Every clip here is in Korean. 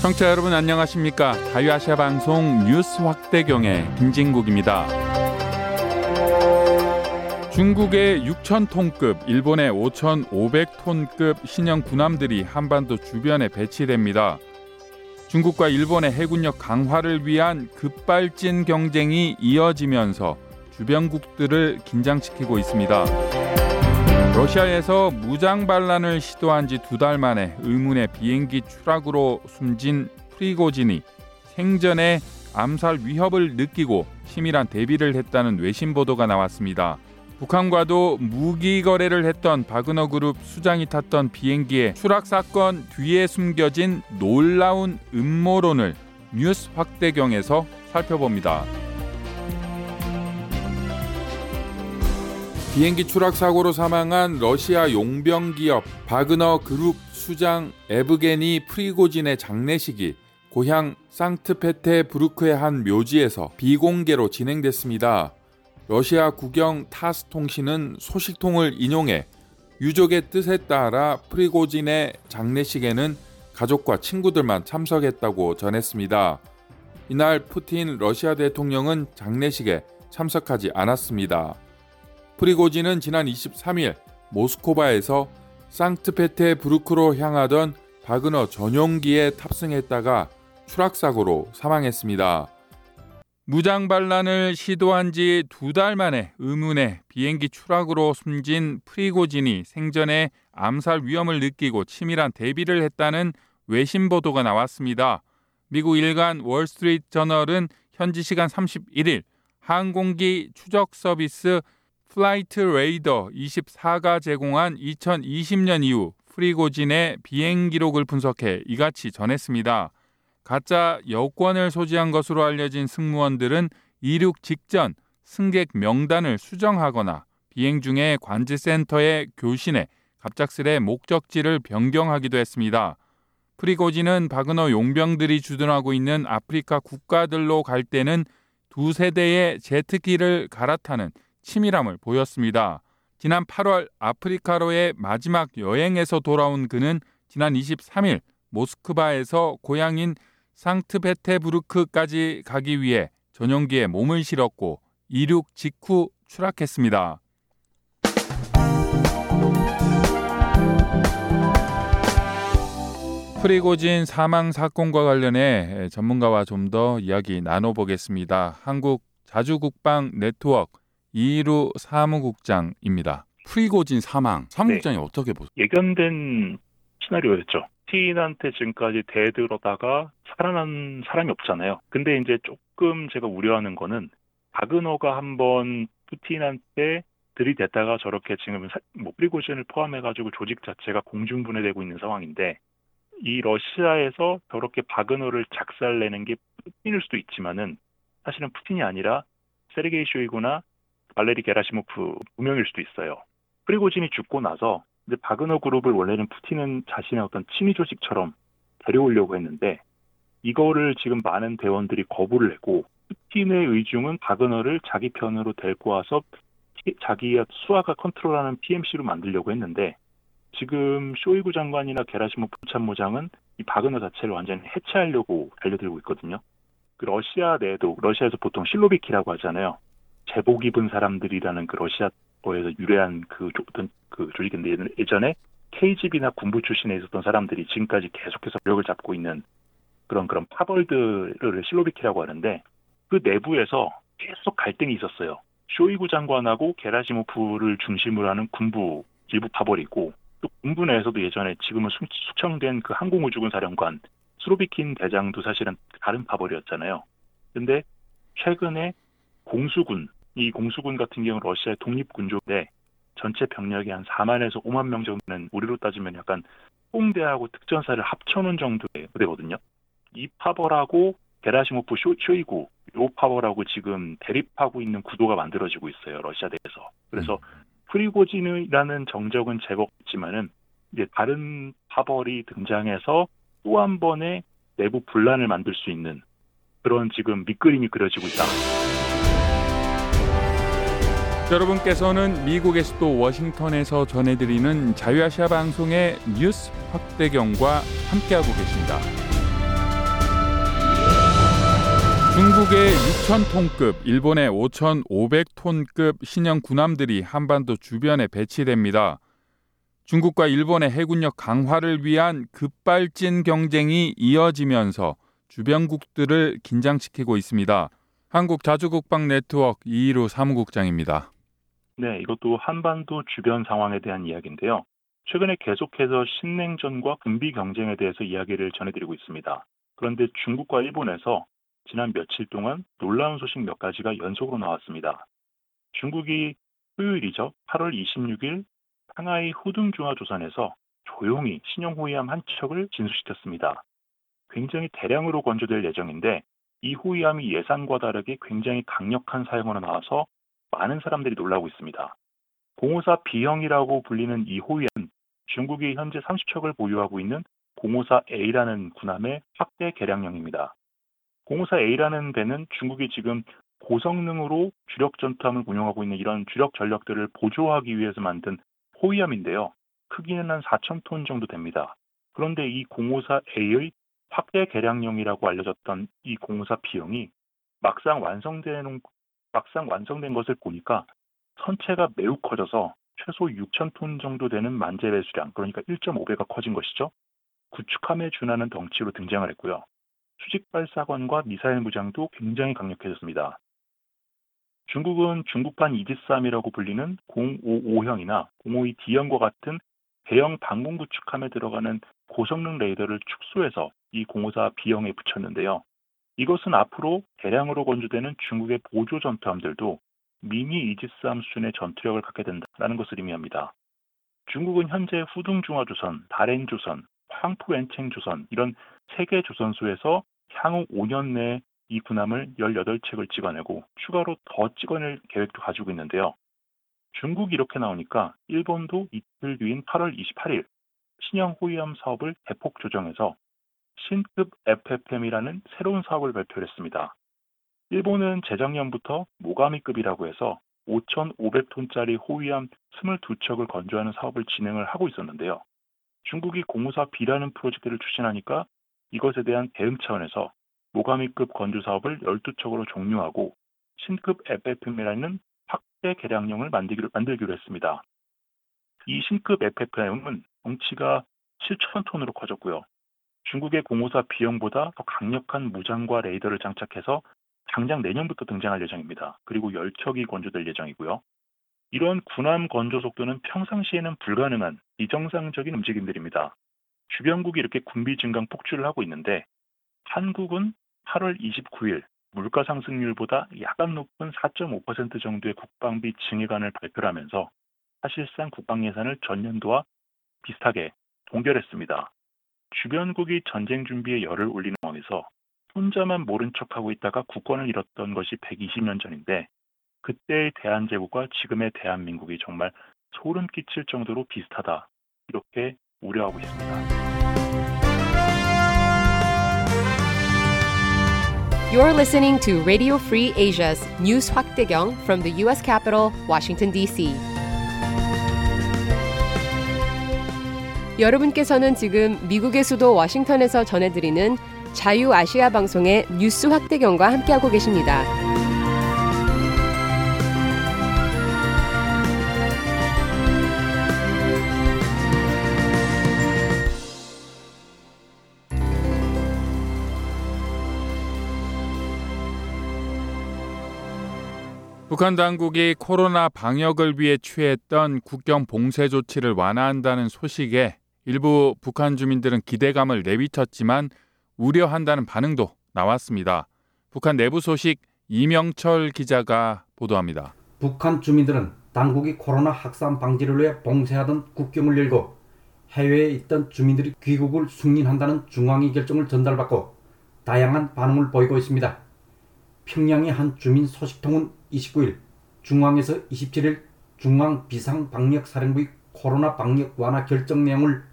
청취자 여러분 안녕하십니까? 자유아시아 방송 뉴스 확대경의 김진국입니다. 중국의 6,000톤급, 일본의 5,500톤급 신형 군함들이 한반도 주변에 배치됩니다. 중국과 일본의 해군력 강화를 위한 급발진 경쟁이 이어지면서 주변국들을 긴장시키고 있습니다. 러시아에서 무장 반란을 시도한 지 두 달 만에 의문의 비행기 추락으로 숨진 프리고진이 생전에 암살 위협을 느끼고 치밀한 대비를 했다는 외신 보도가 나왔습니다. 북한과도 무기 거래를 했던 바그너 그룹 수장이 탔던 비행기의 추락 사건 뒤에 숨겨진 놀라운 음모론을 뉴스 확대경에서 살펴봅니다. 비행기 추락 사고로 사망한 러시아 용병 기업 바그너 그룹 수장 에브게니 프리고진의 장례식이 고향 상트페테부르크의 한 묘지에서 비공개로 진행됐습니다. 러시아 국영 타스 통신은 소식통을 인용해 유족의 뜻에 따라 프리고진의 장례식에는 가족과 친구들만 참석했다고 전했습니다. 이날 푸틴 러시아 대통령은 장례식에 참석하지 않았습니다. 프리고진은 지난 23일 모스코바에서 상트페테부르크로 향하던 바그너 전용기에 탑승했다가 추락 사고로 사망했습니다. 무장 반란을 시도한 지 두 달 만에 의문의 비행기 추락으로 숨진 프리고진이 생전에 암살 위험을 느끼고 치밀한 대비를 했다는 외신 보도가 나왔습니다. 미국 일간 월스트리트 저널은 현지 시간 31일 항공기 추적 서비스 플라이트 레이더 24가 제공한 2020년 이후 프리고진의 비행 기록을 분석해 이같이 전했습니다. 가짜 여권을 소지한 것으로 알려진 승무원들은 이륙 직전 승객 명단을 수정하거나 비행 중에 관제센터에 교신해 갑작스레 목적지를 변경하기도 했습니다. 프리고진은 바그너 용병들이 주둔하고 있는 아프리카 국가들로 갈 때는 두 세대의 제트기를 갈아타는 치밀함을 보였습니다. 지난 8월 아프리카로의 마지막 여행에서 돌아온 그는 지난 23일 모스크바에서 고향인 상트페테부르크까지 가기 위해 전용기에 몸을 실었고 이륙 직후 추락했습니다. 프리고진 사망 사건과 관련해 전문가와 좀 더 이야기 나눠보겠습니다. 한국 자주국방 네트워크 이루 사무국장입니다. 프리고진 사망, 사무국장이 네. 어떻게 보세요? 예견된 시나리오였죠. 푸틴한테 지금까지 대들어다가 살아난 사람이 없잖아요. 근데 이제 조금 제가 우려하는 거는 바그너가 한번 푸틴한테 들이댔다가 저렇게 지금 뭐 프리고진을 포함해가지고 조직 자체가 공중분해되고 있는 상황인데 이 러시아에서 저렇게 바그너를 작살내는 게 푸틴일 수도 있지만은 사실은 푸틴이 아니라 세르게이 쇼이구나 발레리 게라시모프 두 명일 수도 있어요. 프리고진이 죽고 나서 근데 바그너 그룹을 원래는 푸틴은 자신의 어떤 친위 조직처럼 데려오려고 했는데 이거를 지금 많은 대원들이 거부를 했고 푸틴의 의중은 바그너를 자기 편으로 데리고 와서 자기가 수하가 컨트롤하는 PMC로 만들려고 했는데 지금 쇼이구 장관이나 게라시모프 참모장은 이 바그너 자체를 완전히 해체하려고 달려들고 있거든요. 그 러시아 내에도 러시아에서 보통 실로비키라고 하잖아요. 제복 입은 사람들이라는 그 러시아어에서 유래한 그 어떤 그 조직인데 예전에 KGB나 군부 출신에 있었던 사람들이 지금까지 계속해서 력을 잡고 있는 그런 그런 파벌들을 실로비키라고 하는데 그 내부에서 계속 갈등이 있었어요. 쇼이구 장관하고 게라시모프를 중심으로 하는 군부 일부 파벌이고 또 군부 내에서도 예전에 지금은 숙청된 그 항공우주군 사령관 스로비킨 대장도 사실은 다른 파벌이었잖아요. 근데 최근에 공수군 이 공수군 같은 경우 러시아의 독립군조인데 전체 병력이 한 4만에서 5만 명 정도는 우리로 따지면 약간 홍대하고 특전사를 합쳐놓은 정도의 부대거든요. 이 파벌하고 게라시모프 쇼, 쇼이구 요 파벌하고 지금 대립하고 있는 구도가 만들어지고 있어요 러시아 내에서. 그래서 음. 프리고진이라는 정적은 제법 있지만은 이제 다른 파벌이 등장해서 또 한 번의 내부 분란을 만들 수 있는 그런 지금 밑그림이 그려지고 있다. 여러분께서는 미국의 수도 워싱턴에서 전해드리는 자유아시아 방송의 뉴스 확대경과 함께하고 계십니다. 중국의 6,000톤급, 일본의 5,500톤급 신형 군함들이 한반도 주변에 배치됩니다. 중국과 일본의 해군력 강화를 위한 급발진 경쟁이 이어지면서 주변국들을 긴장시키고 있습니다. 한국자주국방 네트워크 이희루 사무국장입니다. 네, 이것도 한반도 주변 상황에 대한 이야기인데요. 최근에 계속해서 신냉전과 군비 경쟁에 대해서 이야기를 전해드리고 있습니다. 그런데 중국과 일본에서 지난 며칠 동안 놀라운 소식 몇 가지가 연속으로 나왔습니다. 중국이 토요일이죠. 8월 26일 상하이 후둥중화조선에서 조용히 신형 호위함 한 척을 진수시켰습니다. 굉장히 대량으로 건조될 예정인데 이 호위함이 예상과 다르게 굉장히 강력한 사용으로 나와서 많은 사람들이 놀라고 있습니다. 054 B형이라고 불리는 이 호위함 중국이 현재 30척을 보유하고 있는 054A라는 군함의 확대 개량형입니다. 054A라는 배는 중국이 지금 고성능으로 주력 전투함을 운용하고 있는 이런 주력 전력들을 보조하기 위해서 만든 호위함인데요. 크기는 한 4,000톤 정도 됩니다. 그런데 이 054A의 확대 개량형이라고 알려졌던 이 054B형이 막상 완성된 막상 완성된 것을 보니까 선체가 매우 커져서 최소 6,000톤 정도 되는 만재 배수량, 그러니까 1.5배가 커진 것이죠. 구축함에 준하는 덩치로 등장을 했고요. 수직 발사관과 미사일 무장도 굉장히 강력해졌습니다. 중국은 중국판 이지스함이라고 불리는 055형이나 052D형과 같은 대형 방공 구축함에 들어가는 고성능 레이더를 축소해서 이 054B형에 붙였는데요. 이것은 앞으로 대량으로 건조되는 중국의 보조 전투함들도 미니 이지스함 수준의 전투력을 갖게 된다는 것을 의미합니다. 중국은 현재 후둥중화조선, 다렌조선, 황푸엔챙조선 이런 세계 조선수에서 향후 5년 내에 이 군함을 18척을 찍어내고 추가로 더 찍어낼 계획도 가지고 있는데요. 중국이 이렇게 나오니까 일본도 이틀 뒤인 8월 28일 신형 호위함 사업을 대폭 조정해서 신급 FFM이라는 새로운 사업을 발표를 했습니다. 일본은 재작년부터 모가미급이라고 해서 5,500톤짜리 호위함 22척을 건조하는 사업을 진행을 하고 있었는데요. 중국이 054B라는 프로젝트를 추진하니까 이것에 대한 대응 차원에서 모가미급 건조 사업을 12척으로 종료하고 신급 FFM이라는 확대 개량형을 만들기로, 만들기로 했습니다. 이 신급 FFM은 덩치가 7,000톤으로 커졌고요. 중국의 054 B형보다 더 강력한 무장과 레이더를 장착해서 당장 내년부터 등장할 예정입니다. 그리고 10척이 건조될 예정이고요. 이런 군함 건조 속도는 평상시에는 불가능한 비정상적인 움직임들입니다. 주변국이 이렇게 군비 증강 폭주를 하고 있는데 한국은 8월 29일 물가 상승률보다 약간 높은 4.5% 정도의 국방비 증액안을 발표하면서 사실상 국방 예산을 전년도와 비슷하게 동결했습니다. 주변국이 전쟁 준비에 열을 올리는 상황에서 혼자만 모른 척하고 있다가 국권을 잃었던 것이 120년 전인데 그때의 대한제국과 지금의 대한민국이 정말 소름 끼칠 정도로 비슷하다 이렇게 우려하고 있습니다. You're listening to Radio Free Asia's News 확대경 from the U.S. capital, Washington, D.C. 여러분께서는 지금 미국의 수도 워싱턴에서 전해드리는 자유아시아 방송의 뉴스 확대경과 함께하고 계십니다. 북한 당국이 코로나 방역을 위해 취했던 국경 봉쇄 조치를 완화한다는 소식에 일부 북한 주민들은 기대감을 내비쳤지만 우려한다는 반응도 나왔습니다. 북한 내부 소식 이명철 기자가 보도합니다. 북한 주민들은 당국이 코로나 확산 방지를 위해 봉쇄하던 국경을 열고 해외에 있던 주민들이 귀국을 승인한다는 중앙위 결정을 전달받고 다양한 반응을 보이고 있습니다. 평양의 한 주민 소식통은 29일 중앙에서 27일 중앙 비상방역사령부의 코로나 방역 완화 결정 내용을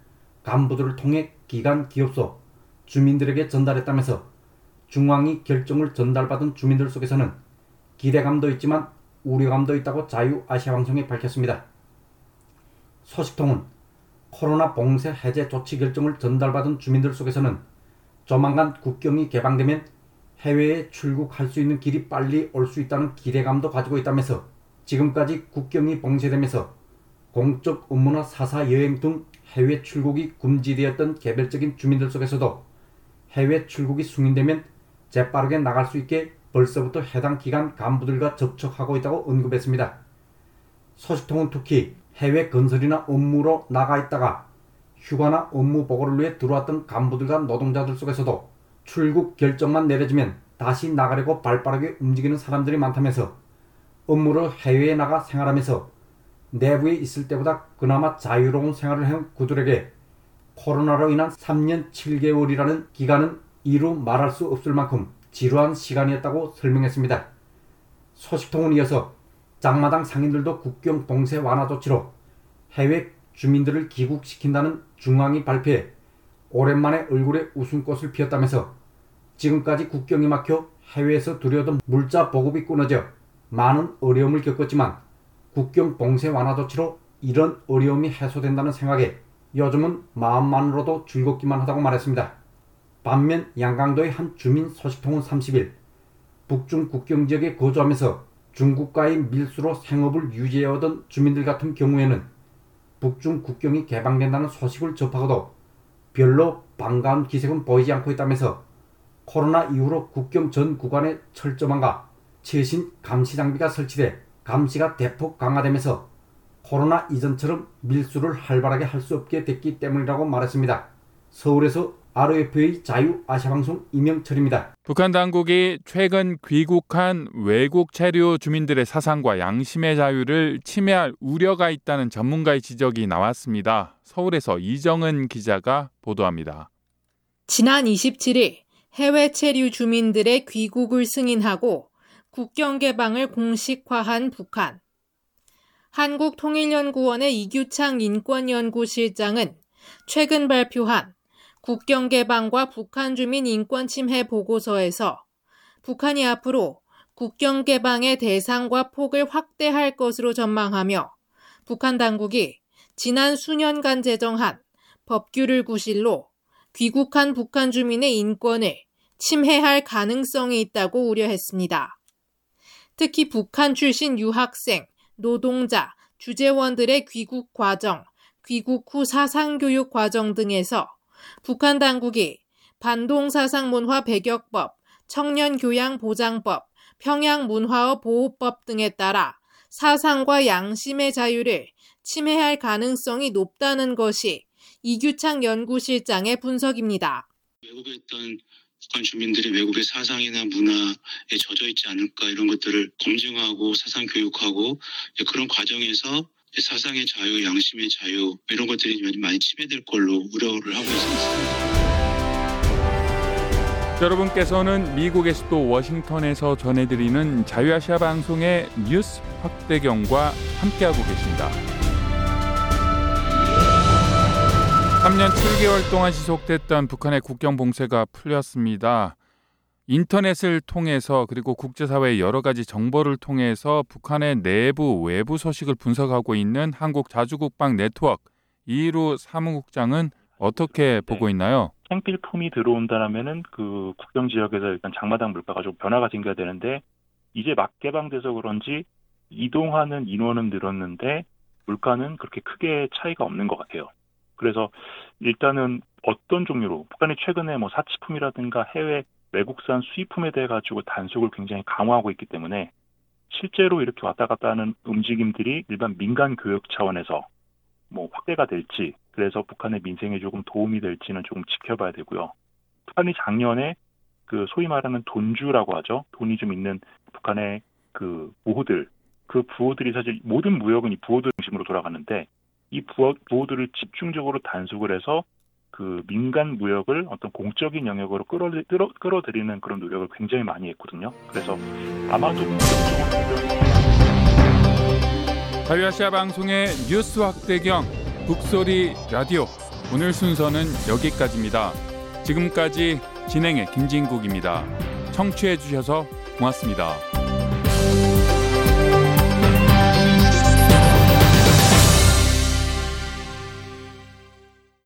간부들을 통해 기관 기업소 주민들에게 전달했다면서 중앙이 결정을 전달받은 주민들 속에서는 기대감도 있지만 우려감도 있다고 자유아시아방송에 밝혔습니다. 소식통은 코로나 봉쇄 해제 조치 결정을 전달받은 주민들 속에서는 조만간 국경이 개방되면 해외에 출국할 수 있는 길이 빨리 올 수 있다는 기대감도 가지고 있다면서 지금까지 국경이 봉쇄되면서 공적 업무나 사사 여행 등 해외 출국이 금지되었던 개별적인 주민들 속에서도 해외 출국이 승인되면 재빠르게 나갈 수 있게 벌써부터 해당 기관 간부들과 접촉하고 있다고 언급했습니다. 소식통은 특히 해외 건설이나 업무로 나가 있다가 휴가나 업무 보고를 위해 들어왔던 간부들과 노동자들 속에서도 출국 결정만 내려지면 다시 나가려고 발빠르게 움직이는 사람들이 많다면서 업무로 해외에 나가 생활하면서 내부에 있을 때보다 그나마 자유로운 생활을 한 그들에게 코로나로 인한 3년 7개월이라는 기간은 이루 말할 수 없을 만큼 지루한 시간이었다고 설명했습니다. 소식통은 이어서 장마당 상인들도 국경 봉쇄 완화 조치로 해외 주민들을 귀국시킨다는 중앙이 발표해 오랜만에 얼굴에 웃음꽃을 피웠다면서 지금까지 국경이 막혀 해외에서 두려던 물자 보급이 끊어져 많은 어려움을 겪었지만 국경 봉쇄 완화 조치로 이런 어려움이 해소된다는 생각에 요즘은 마음만으로도 즐겁기만 하다고 말했습니다. 반면 양강도의 한 주민 소식통은 30일 북중 국경 지역에 거주하면서 중국과의 밀수로 생업을 유지해오던 주민들 같은 경우에는 북중 국경이 개방된다는 소식을 접하고도 별로 반가운 기색은 보이지 않고 있다면서 코로나 이후로 국경 전 구간에 철저망과 최신 감시 장비가 설치돼 감시가 대폭 강화되면서 코로나 이전처럼 밀수를 활발하게 할 수 없게 됐기 때문이라고 말했습니다. 서울에서 RFA 자유아시아방송 이명철입니다. 북한 당국이 최근 귀국한 외국 체류 주민들의 사상과 양심의 자유를 침해할 우려가 있다는 전문가의 지적이 나왔습니다. 서울에서 이정은 기자가 보도합니다. 지난 27일 해외 체류 주민들의 귀국을 승인하고 국경 개방을 공식화한 북한. 한국통일연구원의 이규창 인권연구실장은 최근 발표한 국경 개방과 북한 주민 인권 침해 보고서에서 북한이 앞으로 국경 개방의 대상과 폭을 확대할 것으로 전망하며 북한 당국이 지난 수년간 제정한 법규를 구실로 귀국한 북한 주민의 인권을 침해할 가능성이 있다고 우려했습니다. 특히 북한 출신 유학생, 노동자, 주재원들의 귀국 과정, 귀국 후 사상교육 과정 등에서 북한 당국이 반동사상문화 배격법, 청년교양보장법, 평양문화어 보호법 등에 따라 사상과 양심의 자유를 침해할 가능성이 높다는 것이 이규창 연구실장의 분석입니다. 외국에 있던 북한 주민들이 외국의 사상이나 문화에 젖어 있지 않을까 이런 것들을 검증하고 사상 교육하고 그런 과정에서 사상의 자유, 양심의 자유 이런 것들이 많이 침해될 걸로 우려를 하고 있습니다. 여러분께서는 미국의 수도 워싱턴에서 전해드리는 자유아시아 방송의 뉴스 확대경과 함께하고 계십니다. 3년 7개월 동안 지속됐던 북한의 국경 봉쇄가 풀렸습니다. 인터넷을 통해서 그리고 국제사회의 여러 가지 정보를 통해서 북한의 내부 외부 소식을 분석하고 있는 한국 자주국방 네트워크 이루 사무국장은 어떻게 보고 있나요? 생필품이 들어온다라면은 그 국경 지역에서 일단 장마당 물가가 좀 변화가 생겨야 되는데 이제 막 개방돼서 그런지 이동하는 인원은 늘었는데 물가는 그렇게 크게 차이가 없는 것 같아요. 그래서 일단은 어떤 종류로 북한이 최근에 뭐 사치품이라든가 해외 외국산 수입품에 대해 가지고 단속을 굉장히 강화하고 있기 때문에 실제로 이렇게 왔다 갔다 하는 움직임들이 일반 민간 교육 차원에서 뭐 확대가 될지 그래서 북한의 민생에 조금 도움이 될지는 조금 지켜봐야 되고요. 북한이 작년에 그 소위 말하는 돈주라고 하죠. 돈이 좀 있는 북한의 그 부호들 그 부호들이 사실 모든 무역은 이 부호들 중심으로 돌아가는데 이 부호, 부호들을 집중적으로 단속을 해서 그 민간 무역을 어떤 공적인 영역으로 끌어, 끌어, 끌어들이는 그런 노력을 굉장히 많이 했거든요. 그래서 아마도 자유아시아 방송의 뉴스 확대경 북소리 라디오 오늘 순서는 여기까지입니다. 지금까지 진행의 김진국입니다. 청취해 주셔서 고맙습니다.